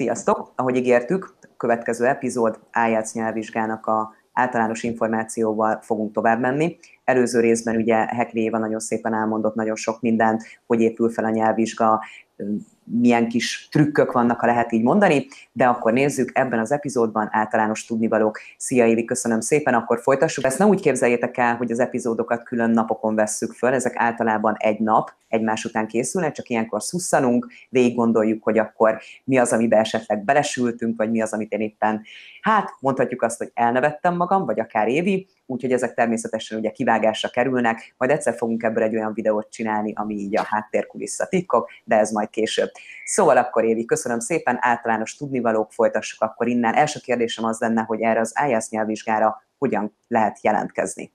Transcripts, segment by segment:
Sziasztok! Ahogy ígértük, a következő epizód IELTS nyelvvizsgának a általános információval fogunk tovább menni. Előző részben ugye Hekli Éva nagyon szépen elmondott nagyon sok mindent, hogy épül fel a nyelvvizsga, milyen kis trükkök vannak, ha lehet így mondani, de akkor nézzük ebben az epizódban általános tudnivalók. Szia Évi, köszönöm szépen, akkor folytassuk. Ezt ne úgy képzeljétek el, hogy az epizódokat külön napokon vesszük föl, ezek általában egy nap, egymás után készülnek, csak ilyenkor szusszanunk, végig gondoljuk, hogy akkor mi az, amiben esetleg belesültünk, vagy mi az, amit én éppen, hát mondhatjuk azt, hogy elnevettem magam, vagy akár Évi, úgyhogy ezek természetesen ugye kivágásra kerülnek, majd egyszer fogunk ebből egy olyan videót csinálni, ami így a háttérkulissza titkok, de ez majd később. Szóval akkor Évi, köszönöm szépen, általános tudnivalók, folytassuk akkor innen. Első kérdésem az lenne, hogy erre az IELTS nyelvvizsgára hogyan lehet jelentkezni?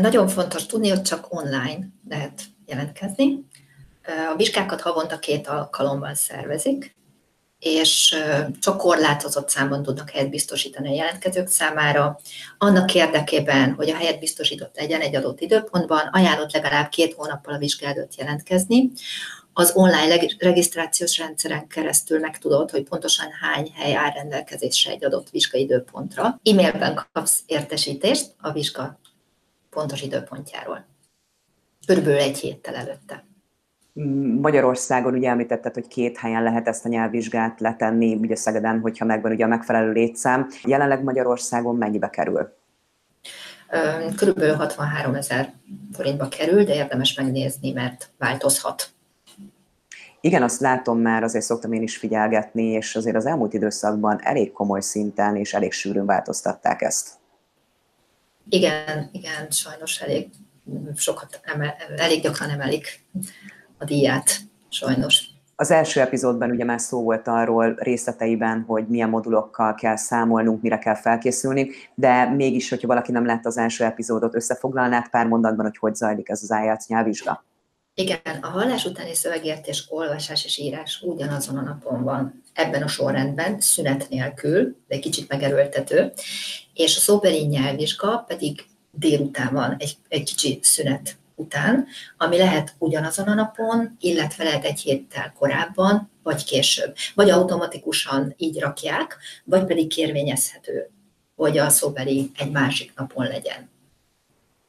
Nagyon fontos tudni, hogy csak online lehet jelentkezni. A vizsgákat havonta két alkalommal szervezik, és csak korlátozott számban tudnak helyet biztosítani a jelentkezők számára. Annak érdekében, hogy a helyet biztosított legyen egy adott időpontban, ajánlott legalább két hónappal a vizsga előtt jelentkezni. Az online regisztrációs rendszeren keresztül megtudod, hogy pontosan hány hely áll rendelkezésre egy adott vizsgai időpontra. E-mailben kapsz értesítést a vizsga pontos időpontjáról. Körülbelül egy héttel előtte. Magyarországon ugye említetted, hogy két helyen lehet ezt a nyelvvizsgát letenni, ugye Szegeden, hogyha megvan ugye a megfelelő létszám. Jelenleg Magyarországon mennyibe kerül? Körülbelül 63 ezer forintba kerül, de érdemes megnézni, mert változhat. Igen, azt látom már, azért szoktam én is figyelgetni, és azért az elmúlt időszakban elég komoly szinten és elég sűrűn változtatták ezt. Igen, igen, sajnos elég sokat emel, elég gyakran emelik a díját, sajnos. Az első epizódban ugye már szó volt arról részleteiben, hogy milyen modulokkal kell számolnunk, mire kell felkészülni, de mégis, hogyha valaki nem látta az első epizódot, összefoglalnád pár mondatban, hogy hogy zajlik ez az IELTS nyelvvizsga? Igen, a hallás utáni szövegértés, olvasás és írás ugyanazon a napon van, ebben a sorrendben, szünet nélkül, de egy kicsit megerőltető, és a szóbeli nyelvvizsga pedig délután van, egy, egy kicsi szünet után, ami lehet ugyanazon a napon, illetve lehet egy héttel korábban, vagy később. Vagy automatikusan így rakják, vagy pedig kérvényezhető, hogy a szóbeli egy másik napon legyen.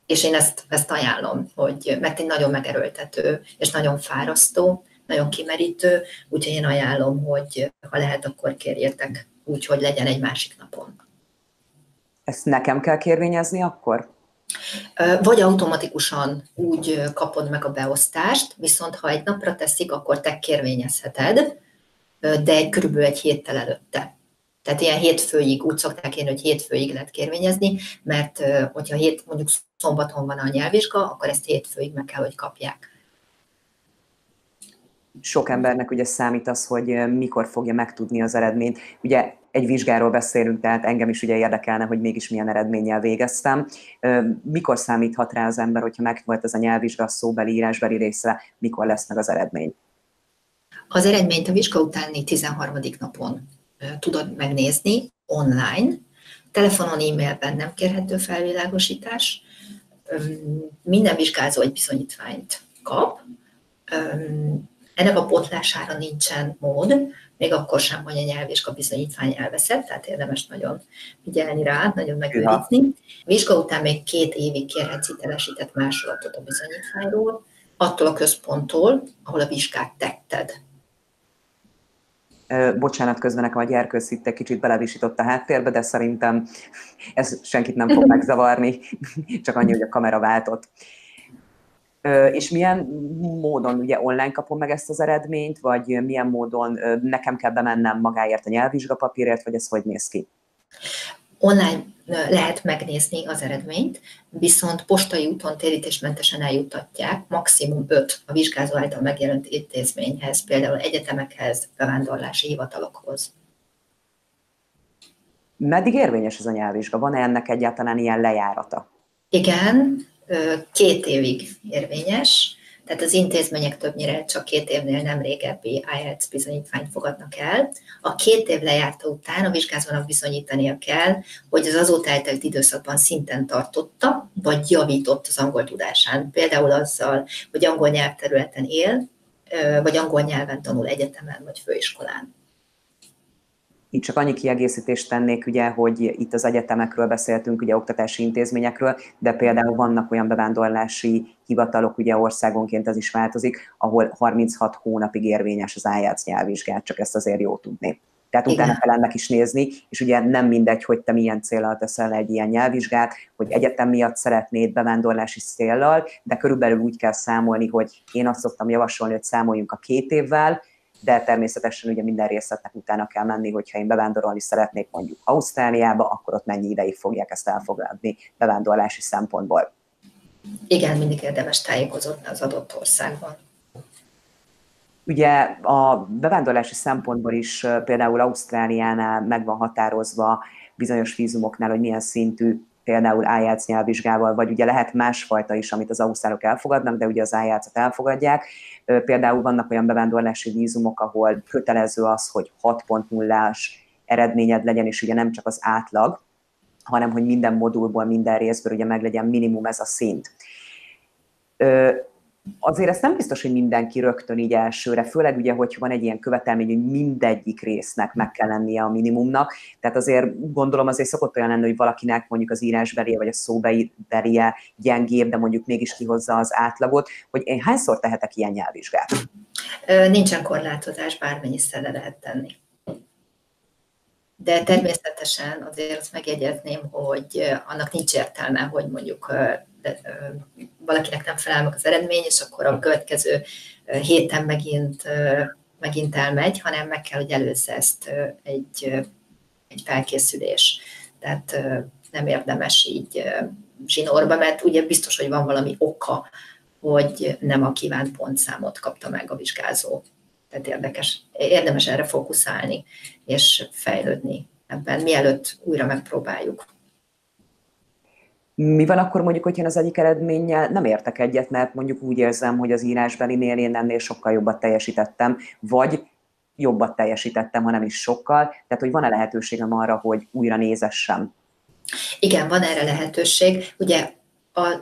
És én ezt, ezt ajánlom, hogy, mert egy nagyon megerőltető, és nagyon fárasztó, nagyon kimerítő, úgyhogy én ajánlom, hogy ha lehet, akkor kérjétek úgy, hogy legyen egy másik napon. Ezt nekem kell kérvényezni akkor? Vagy automatikusan úgy kapod meg a beosztást, viszont ha egy napra teszik, akkor te kérvényezheted, de egy körülbelül egy héttel előtte. Tehát ilyen hétfőig, úgy szokták én, hogy hétfőig lehet kérvényezni, mert hogyha hét, mondjuk szombaton van a nyelvvizsga, akkor ezt hétfőig meg kell, hogy kapják. Sok embernek ugye számít az, hogy mikor fogja megtudni az eredményt. Ugye egy vizsgáról beszélünk, tehát engem is ugye érdekelne, hogy mégis milyen eredménnyel végeztem. Mikor számíthat rá az ember, hogyha meg volt ez a nyelvvizsga szóbeli, írásbeli része, mikor lesz meg az eredmény? Az eredményt a vizsga utáni 13. napon tudod megnézni online, telefonon, e-mailben nem kérhető felvilágosítás, minden vizsgázó egy bizonyítványt kap, ennek a potlására nincsen mód, még akkor sem, hogy a nyelvvizsga bizonyítvány elveszett, tehát érdemes nagyon figyelni rá, nagyon megőrizni. Vizsga után még két évig kérhetsz hitelesített másolatot a bizonyítványról, attól a központtól, ahol a vizsgát tetted. Bocsánat, közben nekem a gyerkősz itt egy kicsit belevisított a háttérbe, de szerintem ez senkit nem fog megzavarni, csak annyi, hogy a kamera váltott. És milyen módon, ugye online kapom meg ezt az eredményt, vagy milyen módon nekem kell bemennem magáért a nyelvvizsgapapírért, vagy ez hogy néz ki? Online lehet megnézni az eredményt, viszont postai úton térítésmentesen eljutatják maximum 5 a vizsgázó által megjelent intézményhez, például egyetemekhez, bevándorlási hivatalokhoz. Meddig érvényes ez a nyelvvizsga? Van-e ennek egyáltalán ilyen lejárata? Igen, két évig érvényes, tehát az intézmények többnyire csak két évnél nem régebbi IELTS bizonyítványt fogadnak el. A két év lejárta után a vizsgázónak bizonyítania kell, hogy az azóta eltelt időszakban szinten tartotta, vagy javított az angol tudásán. Például azzal, hogy angol nyelvterületen él, vagy angol nyelven tanul egyetemen vagy főiskolán. Itt csak annyi kiegészítést tennék, ugye, hogy itt az egyetemekről beszéltünk, ugye oktatási intézményekről, de például vannak olyan bevándorlási hivatalok, ugye országonként ez is változik, ahol 36 hónapig érvényes az IELTS nyelvvizsgát, csak ezt azért jó tudni. Tehát Igen. utána kell ennek is nézni, és ugye nem mindegy, hogy te milyen célral teszel egy ilyen nyelvvizsgát, hogy egyetem miatt szeretnéd bevándorlási céllal, de körülbelül úgy kell számolni, hogy én azt szoktam javasolni, hogy számoljunk a két évvel, de természetesen ugye minden részletnek utána kell menni, hogyha én bevándorolni szeretnék mondjuk Ausztráliába, akkor ott mennyi ideig fogják ezt elfogadni bevándorlási szempontból. Igen, mindig érdemes tájékozódni az adott országban. Ugye a bevándorlási szempontból is például Ausztráliánál meg van határozva bizonyos vízumoknál, hogy milyen szintű például IELTS nyelvvizsgával, vagy ugye lehet másfajta is, amit az ausztrálok elfogadnak, de ugye az IELTS-et elfogadják. Például vannak olyan bevándorlási vízumok, ahol kötelező az, hogy 6.0-ás eredményed legyen, és ugye nem csak az átlag, hanem hogy minden modulból, minden részből ugye meg legyen minimum ez a szint azért ezt nem biztos, hogy mindenki rögtön így elsőre, főleg ugye, hogy van egy ilyen követelmény, hogy mindegyik résznek meg kell lennie a minimumnak, tehát azért gondolom azért szokott olyan lenni, hogy valakinek mondjuk az írásbelie vagy a szóbelie gyengébb, de mondjuk mégis kihozza az átlagot, hogy én hányszor tehetek ilyen nyelvvizsgát? Nincsen korlátozás, bármennyiszer le lehet tenni. De természetesen azért azt megjegyezném, hogy annak nincs értelme, hogy mondjuk de, valakinek nem felel meg az eredmény, és akkor a következő héten megint, megint elmegy, hanem meg kell, hogy előzze ezt egy, egy felkészülés. Tehát nem érdemes így zsinórba, mert ugye biztos, hogy van valami oka, hogy nem a kívánt pontszámot kapta meg a vizsgázó. Tehát érdekes, érdemes erre fókuszálni, és fejlődni ebben, mielőtt újra megpróbáljuk. Mi van akkor mondjuk, hogyha az egyik eredménnyel nem értek egyet, mert mondjuk úgy érzem, hogy az írásbelinél én ennél sokkal jobbat teljesítettem, vagy jobbat teljesítettem, ha nem is sokkal, tehát hogy van-e lehetőségem arra, hogy újra nézessem? Igen, van erre lehetőség. Ugye a,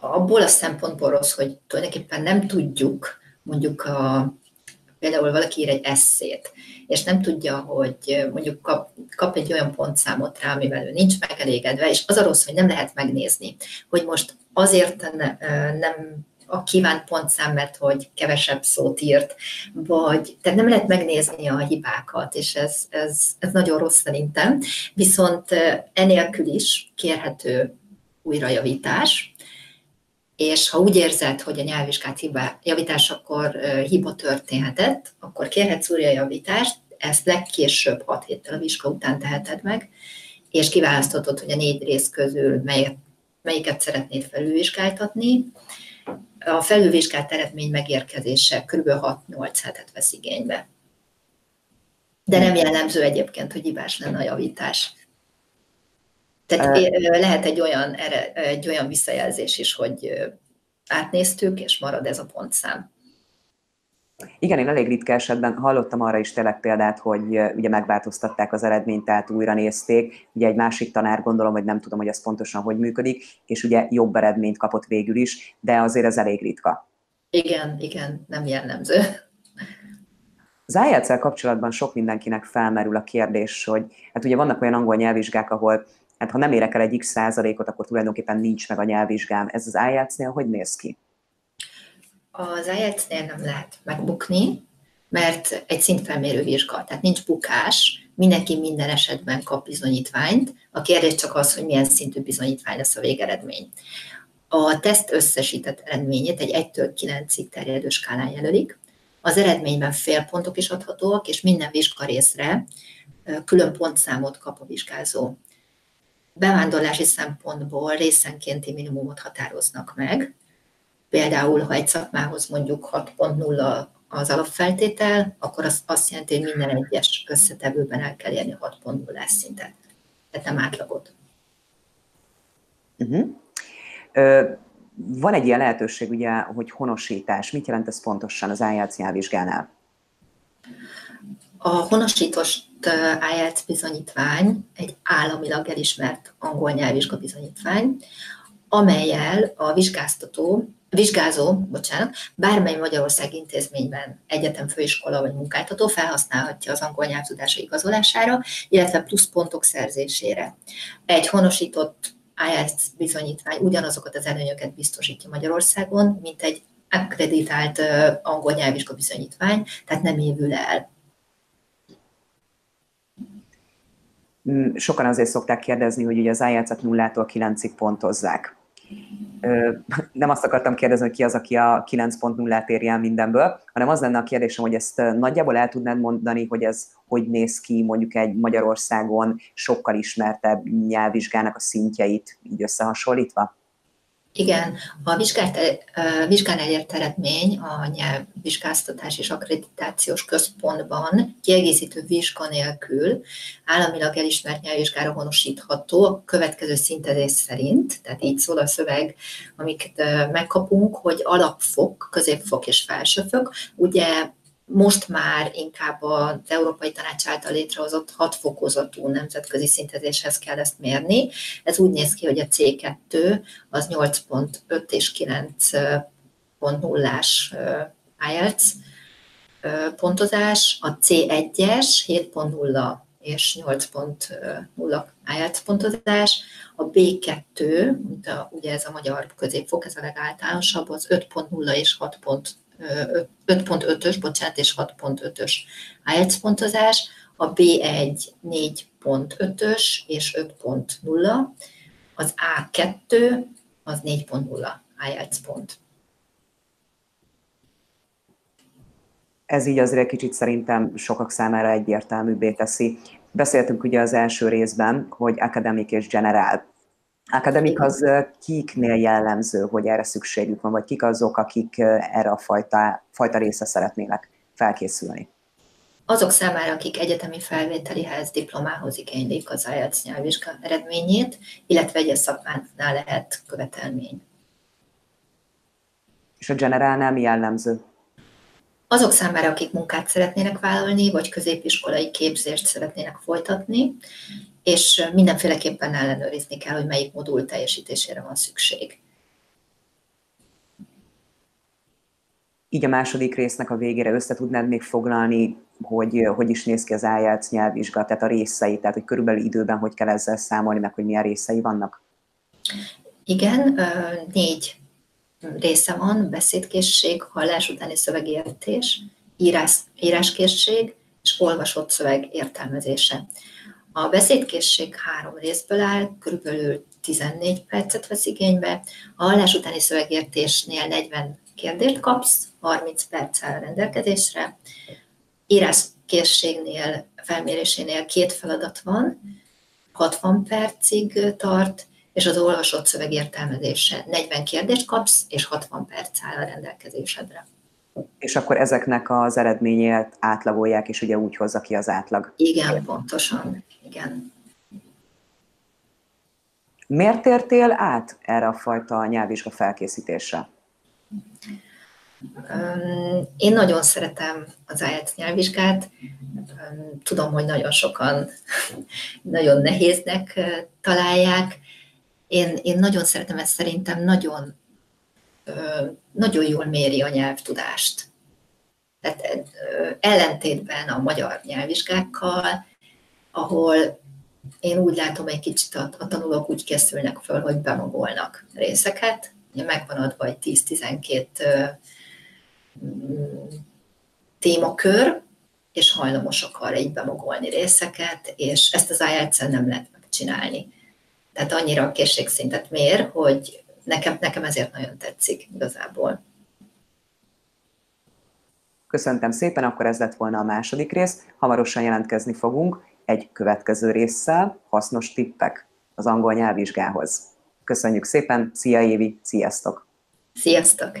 abból a szempontból rossz, hogy tulajdonképpen nem tudjuk mondjuk a, például valaki ír egy eszét, és nem tudja, hogy mondjuk kap, kap egy olyan pontszámot rá, amivel ő nincs megelégedve, és az a rossz, hogy nem lehet megnézni, hogy most azért ne, nem a kívánt pontszám, mert hogy kevesebb szót írt, vagy tehát nem lehet megnézni a hibákat, és ez, ez, ez nagyon rossz szerintem. Viszont enélkül is kérhető újrajavítás, és ha úgy érzed, hogy a nyelvvizsgát hiba, javítás, akkor hiba történhetett, akkor kérhetsz újra javítást, ezt legkésőbb 6 héttel a vizsga után teheted meg, és kiválaszthatod, hogy a négy rész közül melyet, melyiket szeretnéd felülvizsgáltatni. A felülvizsgált eredmény megérkezése kb. 6-8 hetet vesz igénybe. De nem jellemző egyébként, hogy hibás lenne a javítás. Tehát lehet egy olyan, egy olyan visszajelzés is, hogy átnéztük, és marad ez a pontszám. Igen, én elég ritka esetben hallottam arra is tényleg példát, hogy ugye megváltoztatták az eredményt, tehát újra nézték. Ugye egy másik tanár gondolom, hogy nem tudom, hogy ez pontosan hogy működik, és ugye jobb eredményt kapott végül is, de azért ez elég ritka. Igen, igen, nem jellemző. Az ielts kapcsolatban sok mindenkinek felmerül a kérdés, hogy hát ugye vannak olyan angol nyelvvizsgák, ahol hát ha nem érek el egy x százalékot, akkor tulajdonképpen nincs meg a nyelvvizsgám. Ez az IELTS-nél hogy néz ki? Az IELTS-nél nem lehet megbukni, mert egy szintfelmérő vizsga, tehát nincs bukás, mindenki minden esetben kap bizonyítványt. A kérdés csak az, hogy milyen szintű bizonyítvány lesz a végeredmény. A teszt összesített eredményét egy 1-től 9-ig terjedő skálán jelölik. Az eredményben félpontok is adhatóak, és minden vizsgarészre külön pontszámot kap a vizsgázó bevándorlási szempontból részenkénti minimumot határoznak meg. Például, ha egy szakmához mondjuk 6.0 az alapfeltétel, akkor az azt jelenti, hogy minden egyes összetevőben el kell érni 6.0 szintet. Tehát nem átlagot. Uh-huh. Van egy ilyen lehetőség, ugye, hogy honosítás. Mit jelent ez pontosan az IELTS nyelvvizsgánál? A honosítós IELTS bizonyítvány egy államilag elismert angol nyelvvizsga bizonyítvány, amelyel a vizsgáztató vizsgázó, bocsánat, bármely Magyarország intézményben egyetem, főiskola vagy munkáltató felhasználhatja az angol nyelvtudása igazolására, illetve pluszpontok szerzésére. Egy honosított IELTS bizonyítvány ugyanazokat az előnyöket biztosítja Magyarországon, mint egy akkreditált angol nyelvvizsga bizonyítvány, tehát nem évül el. Sokan azért szokták kérdezni, hogy ugye az IELTS-et nullától kilencig pontozzák. Nem azt akartam kérdezni, hogy ki az, aki a 9.0-át érje el mindenből, hanem az lenne a kérdésem, hogy ezt nagyjából el tudnád mondani, hogy ez hogy néz ki mondjuk egy Magyarországon sokkal ismertebb nyelvvizsgának a szintjeit így összehasonlítva? Igen, a vizsgát, vizsgán elért eredmény a nyelvvizsgáztatás és akkreditációs központban kiegészítő vizsga nélkül államilag elismert nyelvvizsgára honosítható a következő szintezés szerint, tehát így szól a szöveg, amiket megkapunk, hogy alapfok, középfok és felsőfok. Ugye most már inkább az Európai Tanács által létrehozott hat fokozatú nemzetközi szintezéshez kell ezt mérni. Ez úgy néz ki, hogy a C2 az 8.5 és 9.0-ás IELTS pontozás, a C1-es 7.0 és 8.0 IELTS pontozás, a B2, ugye ez a magyar középfok, ez a legáltalánosabb, az 5.0 és 6. 5.5-ös, bocsánat, és 6.5-ös IELTS pontozás, a B1 4.5-ös és 5.0, az A2 az 4.0 IELTS pont. Ez így azért egy kicsit szerintem sokak számára egyértelműbbé teszi. Beszéltünk ugye az első részben, hogy akademik és generál Akademik az kiknél jellemző, hogy erre szükségük van, vagy kik azok, akik erre a fajta, fajta része szeretnének felkészülni? Azok számára, akik egyetemi felvételihez, diplomához igénylik az IELTS nyelvvizsga eredményét, illetve egyes szakmánál lehet követelmény. És a generál nem jellemző? Azok számára, akik munkát szeretnének vállalni, vagy középiskolai képzést szeretnének folytatni, és mindenféleképpen ellenőrizni kell, hogy melyik modul teljesítésére van szükség. Így a második résznek a végére össze tudnád még foglalni, hogy hogy is néz ki az IELTS nyelvvizsga, tehát a részei, tehát hogy körülbelül időben hogy kell ezzel számolni, meg hogy milyen részei vannak? Igen, négy része van, beszédkészség, hallás utáni szövegértés, írás, íráskészség és olvasott szöveg értelmezése. A beszédkészség három részből áll, körülbelül 14 percet vesz igénybe. A hallás utáni szövegértésnél 40 kérdést kapsz, 30 perc áll rendelkezésre. Íráskészségnél, felmérésénél két feladat van, 60 percig tart, és az olvasott szöveg értelmezése 40 kérdést kapsz, és 60 perc áll a rendelkezésedre. És akkor ezeknek az eredményét átlagolják, és ugye úgy hozza ki az átlag. Igen, pontosan. Igen. Miért tértél át erre a fajta nyelvvizsga felkészítésre? Én nagyon szeretem az IELTS nyelvvizsgát. Tudom, hogy nagyon sokan nagyon nehéznek találják. Én, én nagyon szeretem ezt, szerintem nagyon, nagyon jól méri a nyelvtudást. Tehát ellentétben a magyar nyelvvizsgákkal ahol én úgy látom, egy kicsit a, a tanulók úgy készülnek föl, hogy bemagolnak részeket. Megvan adva egy 10-12 témakör, és hajlamosak arra így bemagolni részeket, és ezt az ielts nem lehet megcsinálni. Tehát annyira a készségszintet mér, hogy nekem, nekem ezért nagyon tetszik igazából. Köszöntem szépen, akkor ez lett volna a második rész. Hamarosan jelentkezni fogunk egy következő résszel, hasznos tippek az angol nyelvvizsgához. Köszönjük szépen, szia Évi, sziasztok! Sziasztok!